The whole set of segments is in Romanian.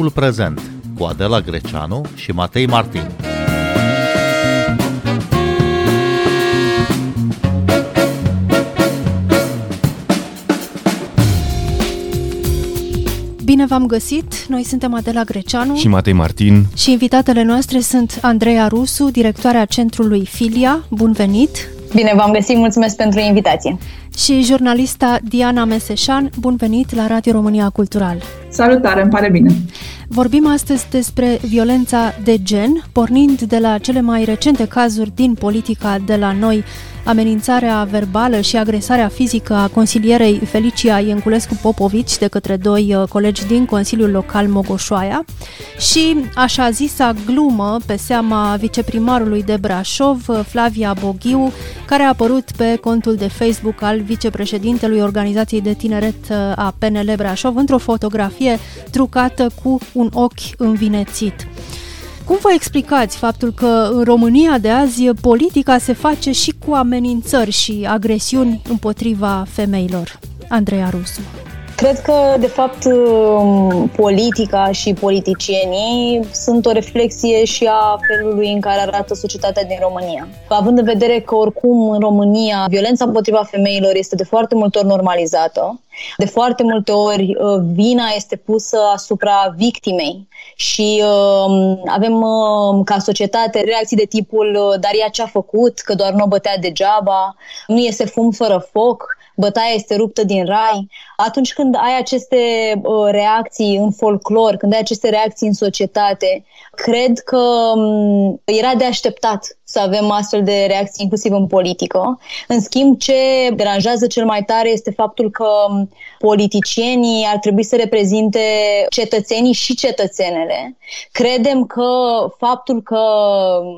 Timpul prezent cu Adela Greceanu și Matei Martin. Bine v-am găsit! Noi suntem Adela Greceanu și Matei Martin și invitatele noastre sunt Andreea Rusu, directoarea centrului Filia. Bun venit! Bine v-am găsit, mulțumesc pentru invitație! Și jurnalista Diana Meseșan, bun venit la Radio România Cultural! Salutare, îmi pare bine! Vorbim astăzi despre violența de gen, pornind de la cele mai recente cazuri din politica de la noi amenințarea verbală și agresarea fizică a consilierei Felicia Ienculescu Popovici de către doi uh, colegi din Consiliul Local Mogoșoaia și așa zisa glumă pe seama viceprimarului de Brașov, uh, Flavia Boghiu, care a apărut pe contul de Facebook al vicepreședintelui Organizației de Tineret uh, a PNL Brașov într-o fotografie trucată cu un ochi învinețit. Cum vă explicați faptul că în România de azi politica se face și cu amenințări și agresiuni împotriva femeilor? Andreea Rusu. Cred că, de fapt, um, politica și politicienii sunt o reflexie și a felului în care arată societatea din România. Având în vedere că, oricum, în România, violența împotriva femeilor este de foarte multe ori normalizată, de foarte multe ori uh, vina este pusă asupra victimei și uh, avem uh, ca societate reacții de tipul uh, dar ea ce-a făcut, că doar nu o bătea degeaba, nu iese fum fără foc, bătaia este ruptă din rai. Atunci când ai aceste uh, reacții în folclor, când ai aceste reacții în societate, cred că um, era de așteptat să avem astfel de reacții inclusiv în politică. În schimb, ce deranjează cel mai tare este faptul că politicienii ar trebui să reprezinte cetățenii și cetățenele. Credem că faptul că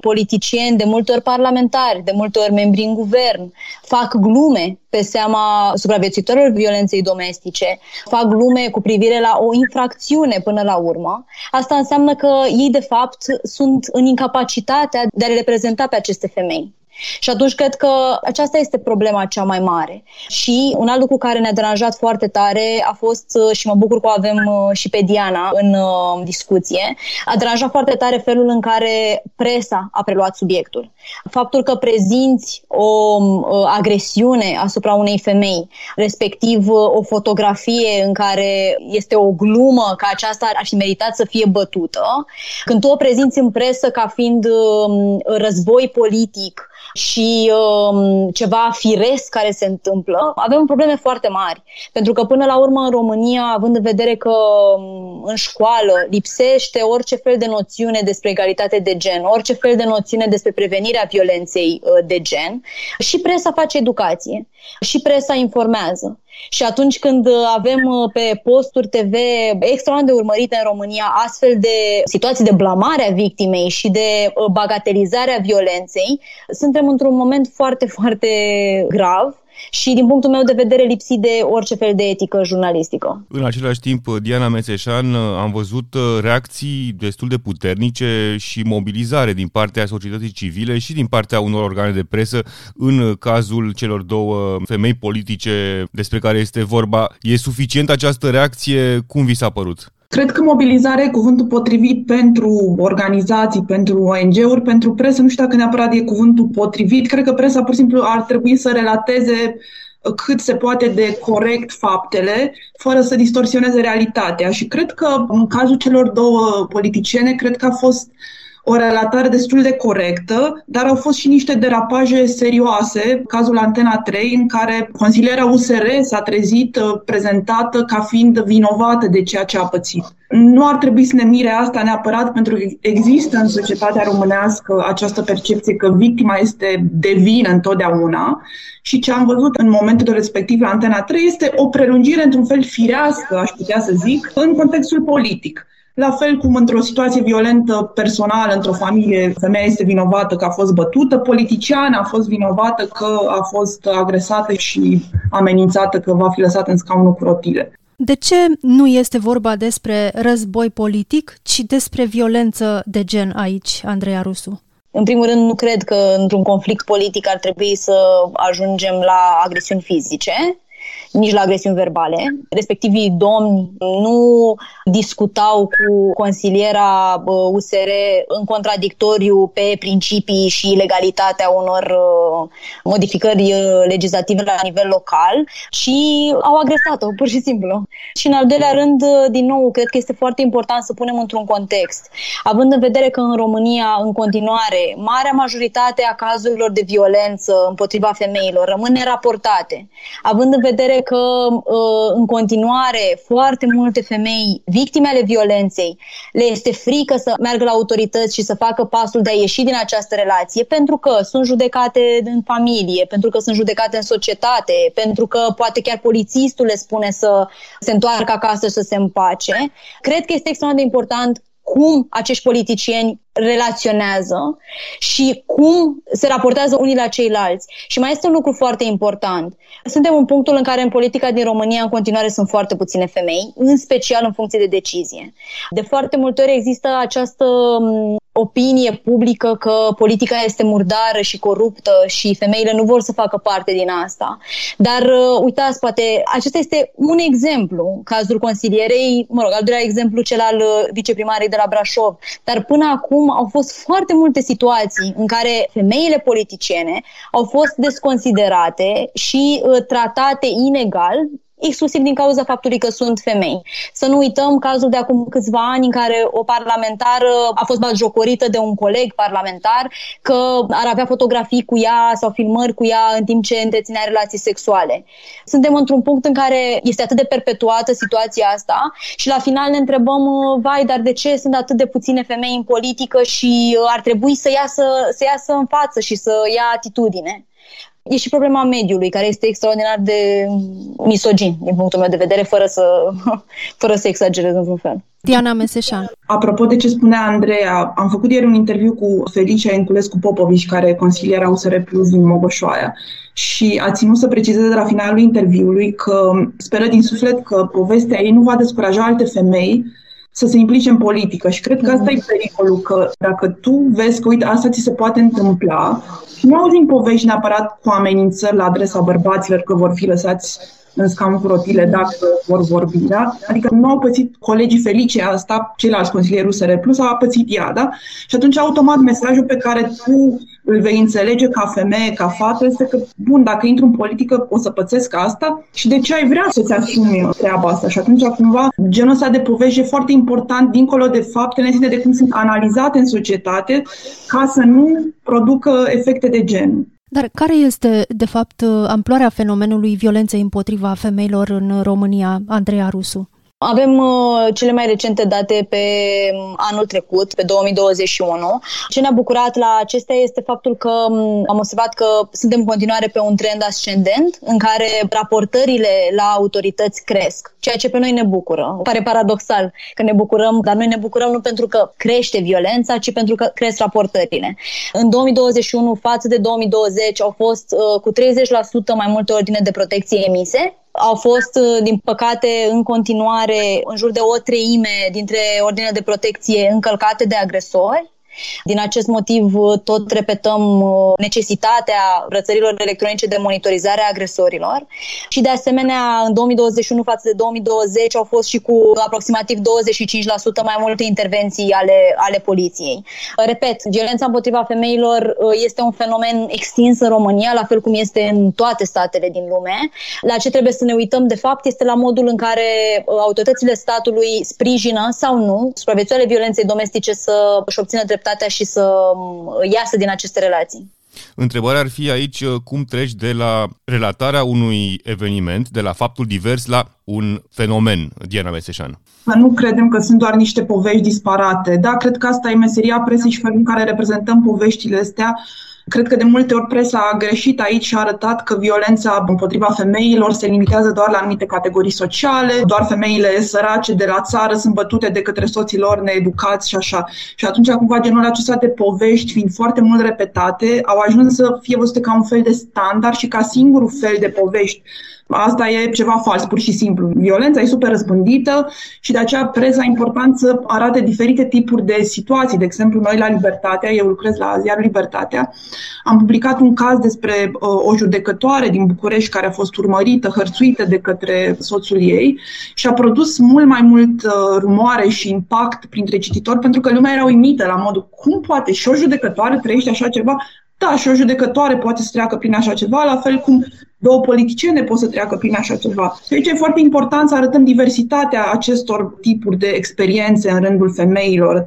politicieni, de multe ori parlamentari, de multe ori membri în guvern, fac glume pe seama supraviețuitorilor violenței domestice, fac glume cu privire la o infracțiune până la urmă, asta înseamnă că ei, de fapt, sunt în incapacitatea de a le reprezenta pe aceste femei. Și atunci cred că aceasta este problema cea mai mare. Și un alt lucru care ne-a deranjat foarte tare a fost, uh, și mă bucur că o avem uh, și pe Diana în uh, discuție, a deranjat foarte tare felul în care presa a preluat subiectul. Faptul că prezinți o agresiune asupra unei femei, respectiv o fotografie în care este o glumă că aceasta ar fi meritat să fie bătută, când tu o prezinți în presă ca fiind um, război politic, și um, ceva firesc care se întâmplă, avem probleme foarte mari. Pentru că până la urmă în România, având în vedere că um, în școală lipsește orice fel de noțiune despre egalitate de gen, orice fel de noțiune despre prevenirea violenței uh, de gen, și presa face educație, și presa informează. Și atunci când uh, avem uh, pe posturi TV extraordinar de urmărite în România astfel de situații de blamare a victimei și de uh, bagatelizare a violenței, suntem într-un moment foarte, foarte grav și, din punctul meu de vedere, lipsit de orice fel de etică jurnalistică. În același timp, Diana Mețeșan, am văzut uh, reacții destul de puternice și mobilizare din partea societății civile și din partea unor organe de presă în cazul celor două femei politice despre care este vorba. E suficient această reacție? Cum vi s-a părut? Cred că mobilizarea e cuvântul potrivit pentru organizații, pentru ONG-uri, pentru presă. Nu știu dacă neapărat e cuvântul potrivit. Cred că presa pur și simplu ar trebui să relateze cât se poate de corect faptele, fără să distorsioneze realitatea. Și cred că în cazul celor două politiciene, cred că a fost uh, o relatare destul de corectă, dar au fost și niște derapaje serioase, cazul Antena 3, în care consilierea USR s-a trezit uh, prezentată ca fiind vinovată de ceea ce a pățit. Nu ar trebui să ne mire asta neapărat, pentru că există în societatea românească această percepție că victima este de vină întotdeauna și ce am văzut în momentul respectiv la Antena 3 este o prelungire într-un fel firească, aș putea să zic, în contextul politic. La fel cum într-o situație violentă personală, într-o familie, femeia este vinovată că a fost bătută, politiciana a fost vinovată că a fost agresată și amenințată că va fi lăsată în scaunul cu rotile. De ce nu este vorba despre război politic, ci despre violență de gen aici, Andreea Rusu? În primul rând, nu cred că într-un conflict politic ar trebui să ajungem la agresiuni fizice. Nici la agresiuni verbale. Respectivii domni nu discutau cu consiliera USR în contradictoriu pe principii și legalitatea unor uh, modificări uh, legislative la nivel local și au agresat-o, pur și simplu. Și în al doilea rând, uh, din nou, cred că este foarte important să punem într-un context. Având în vedere că în România, în continuare, marea majoritate a cazurilor de violență împotriva femeilor rămân neraportate, având în vedere că în continuare foarte multe femei victime ale violenței le este frică să meargă la autorități și să facă pasul de a ieși din această relație pentru că sunt judecate în familie, pentru că sunt judecate în societate, pentru că poate chiar polițistul le spune să se întoarcă acasă și să se împace. Cred că este extrem de important cum acești politicieni relaționează și cum se raportează unii la ceilalți. Și mai este un lucru foarte important. Suntem în punctul în care în politica din România în continuare sunt foarte puține femei, în special în funcție de decizie. De foarte multe ori există această opinie publică că politica este murdară și coruptă și femeile nu vor să facă parte din asta. Dar uh, uitați, poate acesta este un exemplu, cazul consilierei, mă rog, al doilea exemplu cel al uh, viceprimarei de la Brașov. Dar până acum au fost foarte multe situații în care femeile politiciene au fost desconsiderate și uh, tratate inegal exclusiv din cauza faptului că sunt femei. Să nu uităm cazul de acum câțiva ani în care o parlamentară a fost batjocorită de un coleg parlamentar că ar avea fotografii cu ea sau filmări cu ea în timp ce întreținea relații sexuale. Suntem într-un punct în care este atât de perpetuată situația asta și la final ne întrebăm, vai, dar de ce sunt atât de puține femei în politică și ar trebui să iasă, să iasă în față și să ia atitudine. E și problema mediului, care este extraordinar de misogin, din punctul meu de vedere, fără să, fără să exagerez în vreun fel. Diana Meseșan. Apropo de ce spunea Andreea, am făcut ieri un interviu cu Felicia Enculescu Popovici, care e consiliera USR Plus din Mogoșoaia și a ținut să precizeze de la finalul interviului că speră din suflet că povestea ei nu va descuraja alte femei să se implice în politică și cred că asta e pericolul, că dacă tu vezi că, uite, asta ți se poate întâmpla și nu auzim povești neapărat cu amenințări la adresa bărbaților că vor fi lăsați în scaun cu rotile dacă vor vorbi, da? Adică nu au pățit colegii Felice asta, ceilalți consilieri USR Plus, a pățit ea, da? Și atunci automat mesajul pe care tu îl vei înțelege ca femeie, ca fată, este că, bun, dacă intru în politică o să pățesc asta și de ce ai vrea să-ți asumi treaba asta? Și atunci, cumva, genul ăsta de povești e foarte important, dincolo de faptele, în de cum sunt analizate în societate, ca să nu producă efecte de gen. Dar care este, de fapt, amploarea fenomenului violenței împotriva femeilor în România, Andreea Rusu? Avem uh, cele mai recente date pe um, anul trecut, pe 2021. Ce ne-a bucurat la acestea este faptul că um, am observat că suntem în continuare pe un trend ascendent în care raportările la autorități cresc, ceea ce pe noi ne bucură. Pare paradoxal că ne bucurăm, dar noi ne bucurăm nu pentru că crește violența, ci pentru că cresc raportările. În 2021 față de 2020 au fost uh, cu 30% mai multe ordine de protecție emise, au fost, uh, din păcate, în continuare în jur de o treime dintre ordinele de protecție încălcate de agresori. Din acest motiv, tot repetăm uh, necesitatea rățărilor electronice de monitorizare a agresorilor și, de asemenea, în 2021 față de 2020 au fost și cu aproximativ 25% mai multe intervenții ale, ale poliției. Repet, violența împotriva femeilor uh, este un fenomen extins în România, la fel cum este în toate statele din lume. La ce trebuie să ne uităm, de fapt, este la modul în care uh, autoritățile statului sprijină sau nu supraviețuirea violenței domestice să își obțină drept dreptatea și să mm, iasă din aceste relații. Întrebarea ar fi aici uh, cum treci de la relatarea unui eveniment, de la faptul divers la un fenomen, Diana Meseșan. Nu credem că sunt doar niște povești disparate. Da, cred că asta e meseria presei și felul în care reprezentăm poveștile astea Cred că de multe ori presa a greșit aici și a arătat că violența împotriva femeilor se limitează doar la anumite categorii sociale, doar femeile sărace de la țară sunt bătute de către soții lor needucați și așa. Și atunci, cumva, genul acesta de povești, fiind foarte mult repetate, au ajuns să fie văzute ca un fel de standard și ca singurul fel de povești Asta e ceva fals, pur și simplu. Violența e super răspândită și de aceea presa e important să arate diferite tipuri de situații. De exemplu, noi la Libertatea, eu lucrez la ziarul Libertatea, Am publicat un caz despre uh, o judecătoare din București care a fost urmărită, hărțuită de către soțul ei și a produs mult mai mult uh, rumoare și impact printre cititori pentru că lumea era uimită la modul cum poate și o judecătoare trăiește așa ceva, da, și o judecătoare poate să treacă prin așa ceva, la fel cum două politiciene pot să treacă prin așa ceva. Și aici e foarte important să arătăm diversitatea acestor tipuri de experiențe în rândul femeilor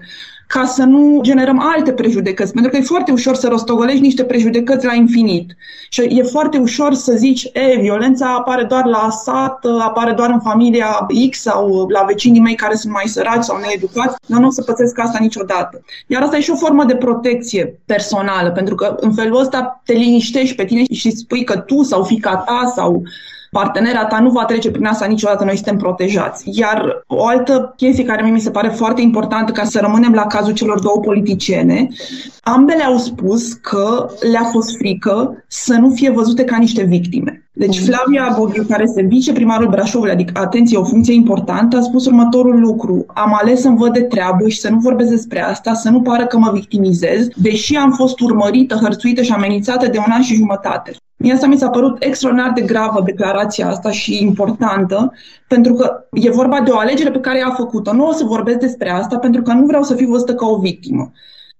ca să nu generăm alte prejudecăți, pentru că e foarte ușor să rostogolești niște prejudecăți la infinit. Și e foarte ușor să zici, e, violența apare doar la sat, apare doar în familia X sau la vecinii mei care sunt mai săraci sau needucați, dar nu o să pățesc asta niciodată. Iar asta e și o formă de protecție personală, pentru că în felul ăsta te liniștești pe tine și spui că tu sau fica ta sau partenera ta nu va trece prin asta niciodată, noi suntem protejați. Iar o altă chestie care mi se pare foarte importantă ca să rămânem la cazul celor două politiciene, ambele au spus că le-a fost frică să nu fie văzute ca niște victime. Deci mm. Flavia Boghiu, care este viceprimarul Brașovului, adică, atenție, o funcție importantă, a spus următorul lucru. Am ales să-mi văd de treabă și să nu vorbesc despre asta, să nu pară că mă victimizez, deși am fost urmărită, hărțuită și amenințată de un an și jumătate. Mie asta mi s-a părut extraordinar de gravă declarația asta și importantă, pentru că e vorba de o alegere pe care ea a făcut-o. Nu o să vorbesc despre asta pentru că nu vreau să fiu văzută ca o victimă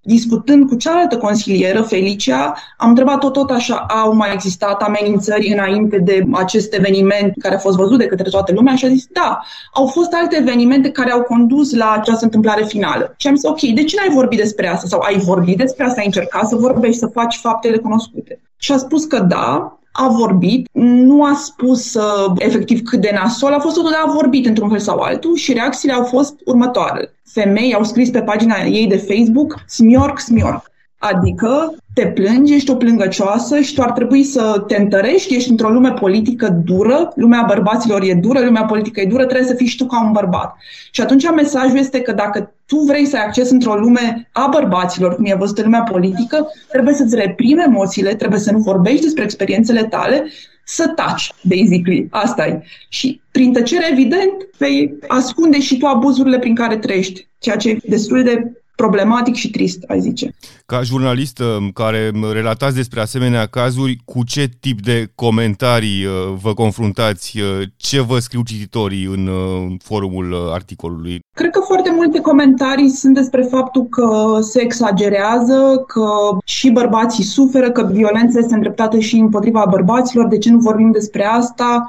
discutând cu cealaltă consilieră, Felicia, am întrebat-o tot așa, au mai existat amenințări înainte de acest eveniment care a fost văzut de către toată lumea și a zis, da, au fost alte evenimente care au condus la această întâmplare finală. Și am zis, ok, de ce n-ai vorbit despre asta? Sau ai vorbit despre asta, ai încercat să vorbești, să faci faptele cunoscute? Și a spus că da, a vorbit, nu a spus uh, efectiv cât de nasol, a fost totul, a vorbit într-un fel sau altul și reacțiile au fost următoarele. Femei au scris pe pagina ei de Facebook, smiorc, smiorc. Adică te plângi, ești o plângăcioasă și tu ar trebui să te întărești, ești într-o lume politică dură, lumea bărbaților e dură, lumea politică e dură, trebuie să fii și tu ca un bărbat. Și atunci mesajul este că dacă tu vrei să ai acces într-o lume a bărbaților, cum e văzut în lumea politică, trebuie să-ți reprimi emoțiile, trebuie să nu vorbești despre experiențele tale, să taci, basically. Asta e. Și prin tăcere, evident, vei ascunde și tu abuzurile prin care trăiești, ceea ce e destul de problematic și trist, ai zice. Ca jurnalist care relatați despre asemenea cazuri, cu ce tip de comentarii uh, vă confruntați? Uh, ce vă scriu cititorii în uh, forumul articolului? Cred că foarte multe comentarii sunt despre faptul că se exagerează, că și bărbații suferă, că violența este îndreptată și împotriva bărbaților, de ce nu vorbim despre asta?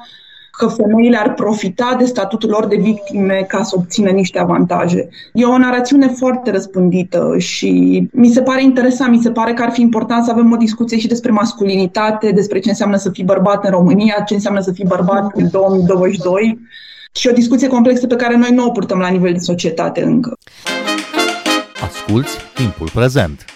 Că femeile ar profita de statutul lor de victime ca să obțină niște avantaje. E o narațiune foarte răspândită și mi se pare interesant, mi se pare că ar fi important să avem o discuție și despre masculinitate, despre ce înseamnă să fii bărbat în România, ce înseamnă să fii bărbat în 2022 și o discuție complexă pe care noi nu o purtăm la nivel de societate încă. Asculți timpul prezent!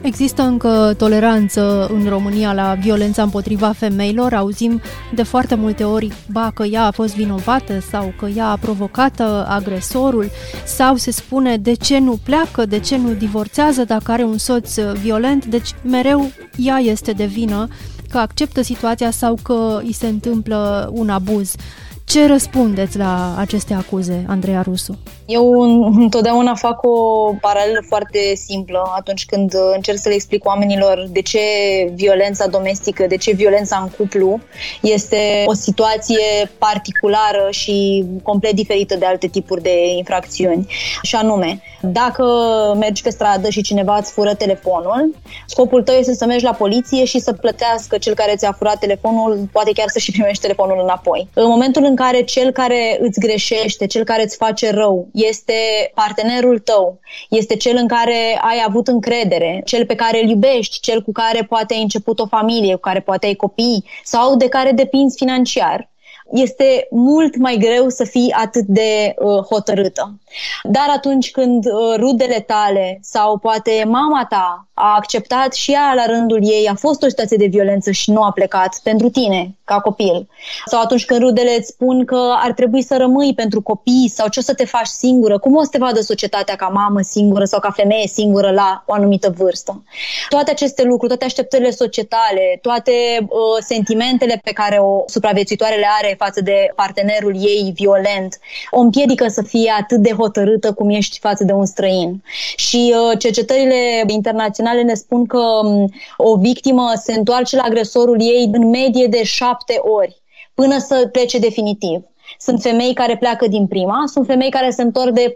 Există încă toleranță în România la violența împotriva femeilor. Auzim de foarte multe ori, ba, că ea a fost vinovată sau că ea a provocat agresorul sau se spune de ce nu pleacă, de ce nu divorțează dacă are un soț violent. Deci mereu ea este de vină că acceptă situația sau că îi se întâmplă un abuz. Ce răspundeți la aceste acuze, Andreea Rusu? Eu întotdeauna fac o paralelă foarte simplă atunci când încerc să le explic oamenilor de ce violența domestică, de ce violența în cuplu este o situație particulară și complet diferită de alte tipuri de infracțiuni. Și anume, dacă mergi pe stradă și cineva îți fură telefonul, scopul tău este să mergi la poliție și să plătească cel care ți-a furat telefonul, poate chiar să și primești telefonul înapoi. În momentul în care cel care îți greșește, cel care îți face rău, este partenerul tău, este cel în care ai avut încredere, cel pe care îl iubești, cel cu care poate ai început o familie, cu care poate ai copii sau de care depinzi financiar, este mult mai greu să fii atât de uh, hotărâtă. Dar atunci când uh, rudele tale sau poate mama ta a acceptat și ea la rândul ei, a fost o situație de violență și nu a plecat pentru tine ca copil, sau atunci când rudele îți spun că ar trebui să rămâi pentru copii sau ce o să te faci singură, cum o să te vadă societatea ca mamă singură sau ca femeie singură la o anumită vârstă. Toate aceste lucruri, toate așteptările societale, toate uh, sentimentele pe care o supraviețuitoare le are față de partenerul ei violent, o împiedică să fie atât de hotărâtă cum ești față de un străin. Și uh, cercetările internaționale ne spun că um, o victimă se întoarce la agresorul ei în medie de șapte ori până să plece definitiv. Sunt femei care pleacă din prima, sunt femei care se întorc de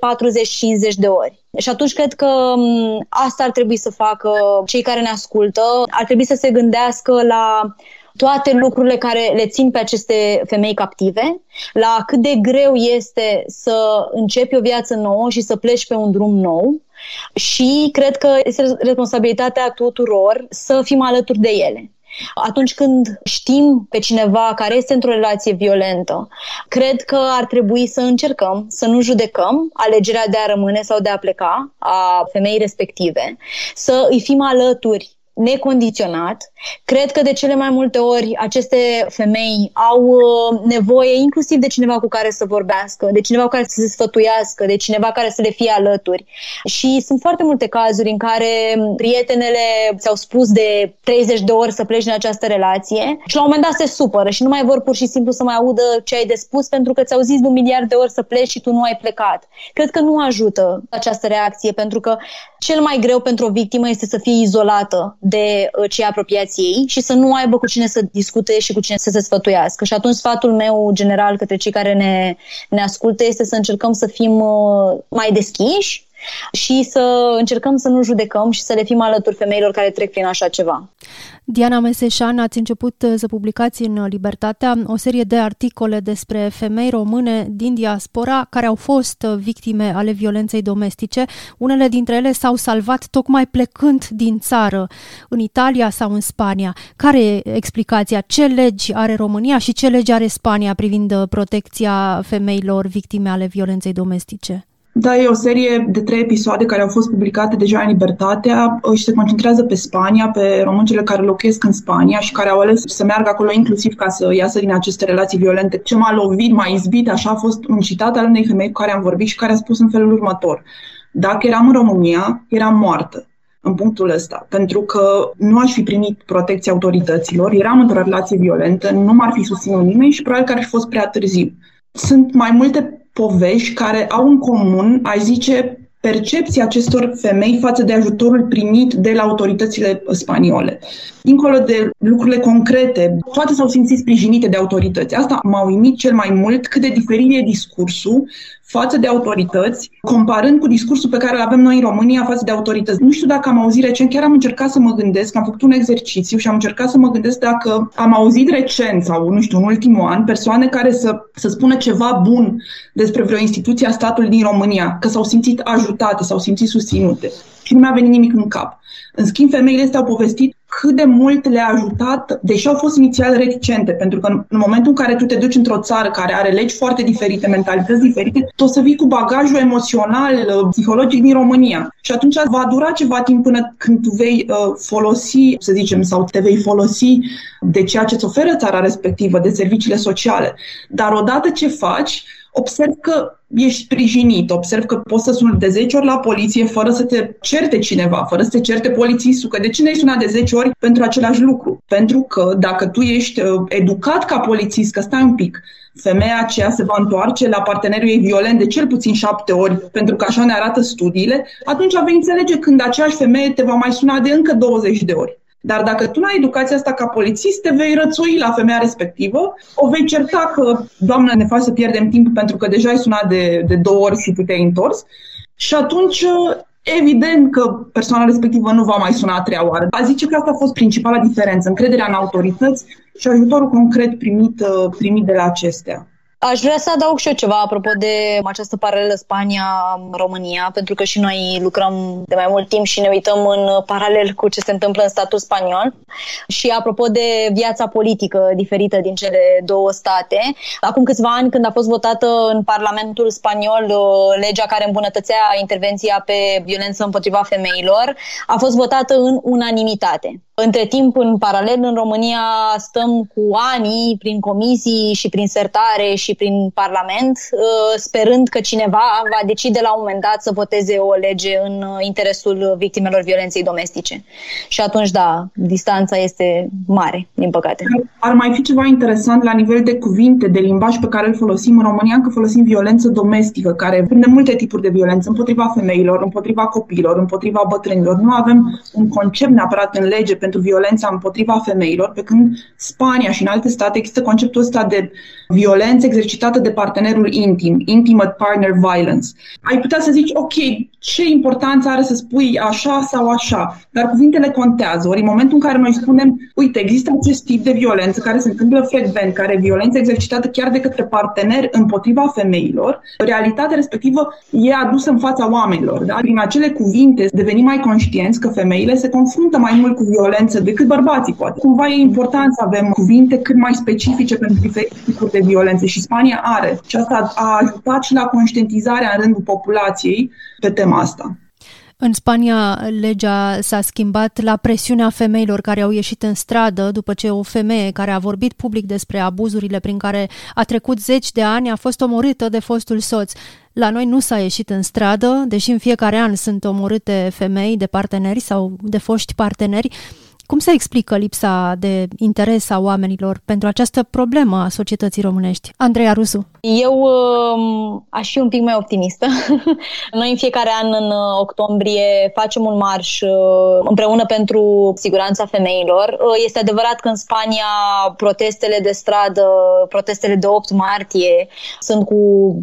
40-50 de ori. Și atunci cred că um, asta ar trebui să facă cei care ne ascultă, ar trebui să se gândească la toate lucrurile care le țin pe aceste femei captive, la cât de greu este să începi o viață nouă și să pleci pe un drum nou și cred că este responsabilitatea tuturor să fim alături de ele. Atunci când știm pe cineva care este într-o relație violentă, cred că ar trebui să încercăm să nu judecăm alegerea de a rămâne sau de a pleca a femeii respective, să îi fim alături necondiționat. Cred că de cele mai multe ori aceste femei au uh, nevoie inclusiv de cineva cu care să vorbească, de cineva cu care să se sfătuiască, de cineva care să le fie alături. Și sunt foarte multe cazuri în care prietenele ți-au spus de 30 de ori să pleci din această relație și la un moment dat se supără și nu mai vor pur și simplu să mai audă ce ai de spus pentru că ți-au zis de un miliard de ori să pleci și tu nu ai plecat. Cred că nu ajută această reacție pentru că cel mai greu pentru o victimă este să fie izolată de uh, cei apropiați ei și să nu aibă cu cine să discute și cu cine să se sfătuiască. Și atunci sfatul meu general către cei care ne, ne ascultă este să încercăm să fim uh, mai deschiși și să încercăm să nu judecăm și să le fim alături femeilor care trec prin așa ceva. Diana Meseșan, ați început uh, să publicați în Libertatea o serie de articole despre femei române din diaspora care au fost uh, victime ale violenței domestice. Unele dintre ele s-au salvat tocmai plecând din țară, în Italia sau în Spania. Care e explicația? Ce legi are România și ce legi are Spania privind uh, protecția femeilor victime ale violenței domestice? Da, e o serie de trei episoade care au fost publicate deja în Libertatea uh, și se concentrează pe Spania, pe româncele care locuiesc în Spania și care au ales să meargă acolo inclusiv ca să iasă din aceste relații violente. Ce m-a lovit, m-a izbit, așa a fost un citat al unei femei cu care am vorbit și care a spus în felul următor. Dacă eram în România, eram moartă în punctul ăsta, pentru că nu aș fi primit protecția autorităților, eram într-o relație violentă, nu m-ar fi susținut nimeni și probabil că ar fi fost prea târziu. Sunt mai multe povești care au în comun, aș zice, percepția acestor femei față de ajutorul primit de la autoritățile spaniole. Dincolo de lucrurile concrete, toate s-au simțit sprijinite de autorități. Asta m-a uimit cel mai mult cât de diferit e discursul față de autorități, comparând cu discursul pe care îl avem noi în România față de autorități. Nu știu dacă am auzit recent, chiar am încercat să mă gândesc, am făcut un exercițiu și am încercat să mă gândesc dacă am auzit recent sau, nu știu, în ultimul an, persoane care să, să spună ceva bun despre vreo instituție a statului din România, că s-au simțit ajutate, s-au simțit susținute. Și nu mi-a venit nimic în cap. În schimb, femeile astea au povestit cât de mult le-a ajutat, deși au fost inițial reticente, pentru că în momentul în care tu te duci într-o țară care are legi foarte diferite, mentalități diferite, tu o să vii cu bagajul emoțional, uh, psihologic din România. Și atunci va dura ceva timp până când tu vei uh, folosi, să zicem, sau te vei folosi de ceea ce îți oferă țara respectivă, de serviciile sociale. Dar odată ce faci, observ că ești sprijinit, observ că poți să suni de 10 ori la poliție fără să te certe cineva, fără să te certe polițistul, că de ce ne-ai sunat de 10 ori pentru același lucru? Pentru că dacă tu ești uh, educat ca polițist, că stai un pic, femeia aceea se va întoarce la partenerul ei violent de cel puțin șapte ori, pentru că așa ne arată studiile, atunci vei înțelege când aceeași femeie te va mai suna de încă 20 de ori. Dar dacă tu n-ai educația asta ca polițist, te vei rățui la femeia respectivă, o vei certa că, doamnă, ne faci să pierdem timp pentru că deja ai sunat de, de două ori și tu te-ai întors. Și atunci, evident că persoana respectivă nu va mai suna a treia oară. A zice că asta a fost principala diferență, încrederea în autorități și ajutorul concret primit, primit de la acestea. Aș vrea să adaug și eu ceva apropo de această paralelă Spania-România, pentru că și noi lucrăm de mai mult timp și ne uităm în paralel cu ce se întâmplă în statul spaniol. Și apropo de viața politică diferită din cele două state, acum câțiva ani când a fost votată în Parlamentul spaniol uh, legea care îmbunătățea intervenția pe violență împotriva femeilor, a fost votată în unanimitate. Între timp, în paralel, în România stăm cu ani prin comisii și prin sertare și prin Parlament, uh, sperând că cineva va decide la un moment dat să voteze o lege în interesul victimelor violenței domestice. Și atunci, da, distanța este mare, din păcate. Ar mai fi ceva interesant la nivel de cuvinte, de limbaj pe care îl folosim în România, că folosim violență domestică, care prinde multe tipuri de violență împotriva femeilor, împotriva copiilor, împotriva bătrânilor. Nu avem un concept neapărat în lege pentru violența împotriva femeilor, pe când Spania și în alte state există conceptul ăsta de violență exercitată de partenerul intim, intimate partner violence. Ai putea să zici, ok, ce importanță are să spui așa sau așa, dar cuvintele contează. Ori în momentul în care noi spunem, uite, există acest tip de violență care se întâmplă frecvent, care e violență exercitată chiar de către parteneri împotriva femeilor, realitatea respectivă e adusă în fața oamenilor. Da? Prin acele cuvinte devenim mai conștienți că femeile se confruntă mai mult cu violență decât bărbații, poate. Cumva e important să avem cuvinte cât mai specifice pentru diferite tipuri de violențe și Spania are. Și asta a ajutat și la conștientizarea în rândul populației pe tema asta. În Spania, legea s-a schimbat la presiunea femeilor care au ieșit în stradă după ce o femeie care a vorbit public despre abuzurile prin care a trecut zeci de ani a fost omorâtă de fostul soț. La noi nu s-a ieșit în stradă, deși în fiecare an sunt omorâte femei de parteneri sau de foști parteneri. Cum se explică lipsa de interes a oamenilor pentru această problemă a societății românești? Andreea Rusu. Eu uh, aș fi un pic mai optimistă. Noi în fiecare an, în octombrie, facem un marș uh, împreună pentru siguranța femeilor. Uh, este adevărat că în Spania protestele de stradă, protestele de 8 martie, sunt cu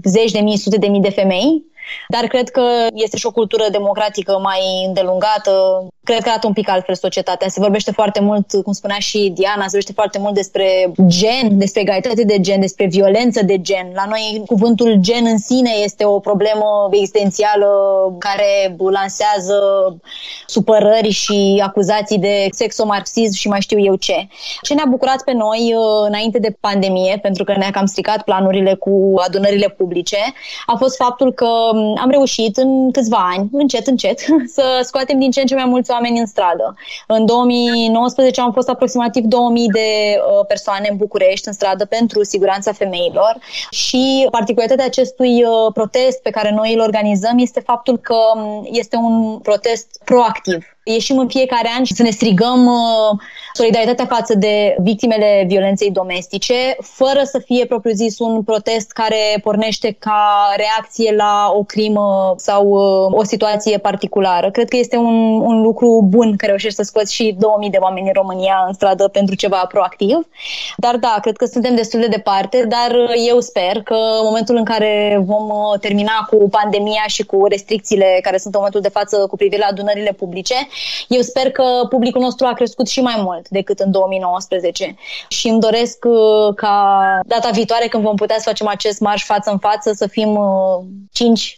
zeci de mii, sute de mii de femei dar cred că este și o cultură democratică mai îndelungată. Cred că arată un pic altfel societatea. Se vorbește foarte mult, cum spunea și Diana, se vorbește foarte mult despre gen, despre egalitate de gen, despre violență de gen. La noi cuvântul gen în sine este o problemă existențială care lansează supărări și acuzații de sexomarxism și mai știu eu ce. Ce ne-a bucurat pe noi uh, înainte de pandemie, pentru că ne-a cam stricat planurile cu adunările publice, a fost faptul că am reușit în câțiva ani, încet, încet, să scoatem din ce în ce mai mulți oameni în stradă. În 2019 am fost aproximativ 2000 de uh, persoane în București în stradă pentru siguranța femeilor și particularitatea acestui uh, protest pe care noi îl organizăm este faptul că um, este un protest proactiv ieșim în fiecare an și să ne strigăm uh, solidaritatea față de victimele violenței domestice, fără să fie propriu-zis un protest care pornește ca reacție la o crimă sau uh, o situație particulară. Cred că este un, un lucru bun că reușești să scoți și 2000 de oameni în România în stradă pentru ceva proactiv. Dar da, cred că suntem destul de departe, dar eu sper că în momentul în care vom uh, termina cu pandemia și cu restricțiile care sunt în momentul de față cu privire la adunările publice, eu sper că publicul nostru a crescut și mai mult decât în 2019 și îmi doresc uh, ca data viitoare când vom putea să facem acest marș față în față să fim 5-10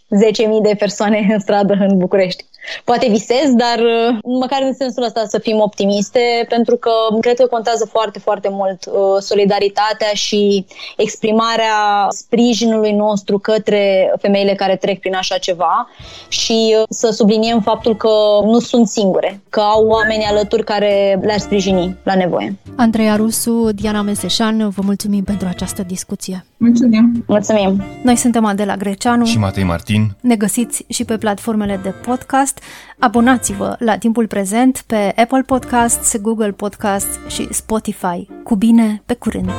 uh, mii de persoane în stradă în București. Poate visez, dar uh, măcar în sensul ăsta să fim optimiste, pentru că cred că contează foarte, foarte mult solidaritatea și exprimarea sprijinului nostru către femeile care trec prin așa ceva și să subliniem faptul că nu sunt singure sigure că au oameni alături care le-ar sprijini la nevoie. Andreea Rusu, Diana Meseșan, vă mulțumim pentru această discuție. Mulțumim! Mulțumim! Noi suntem Adela Greceanu și Matei Martin. Ne găsiți și pe platformele de podcast. Abonați-vă la timpul prezent pe Apple Podcasts, Google Podcasts și Spotify. Cu bine, pe curând!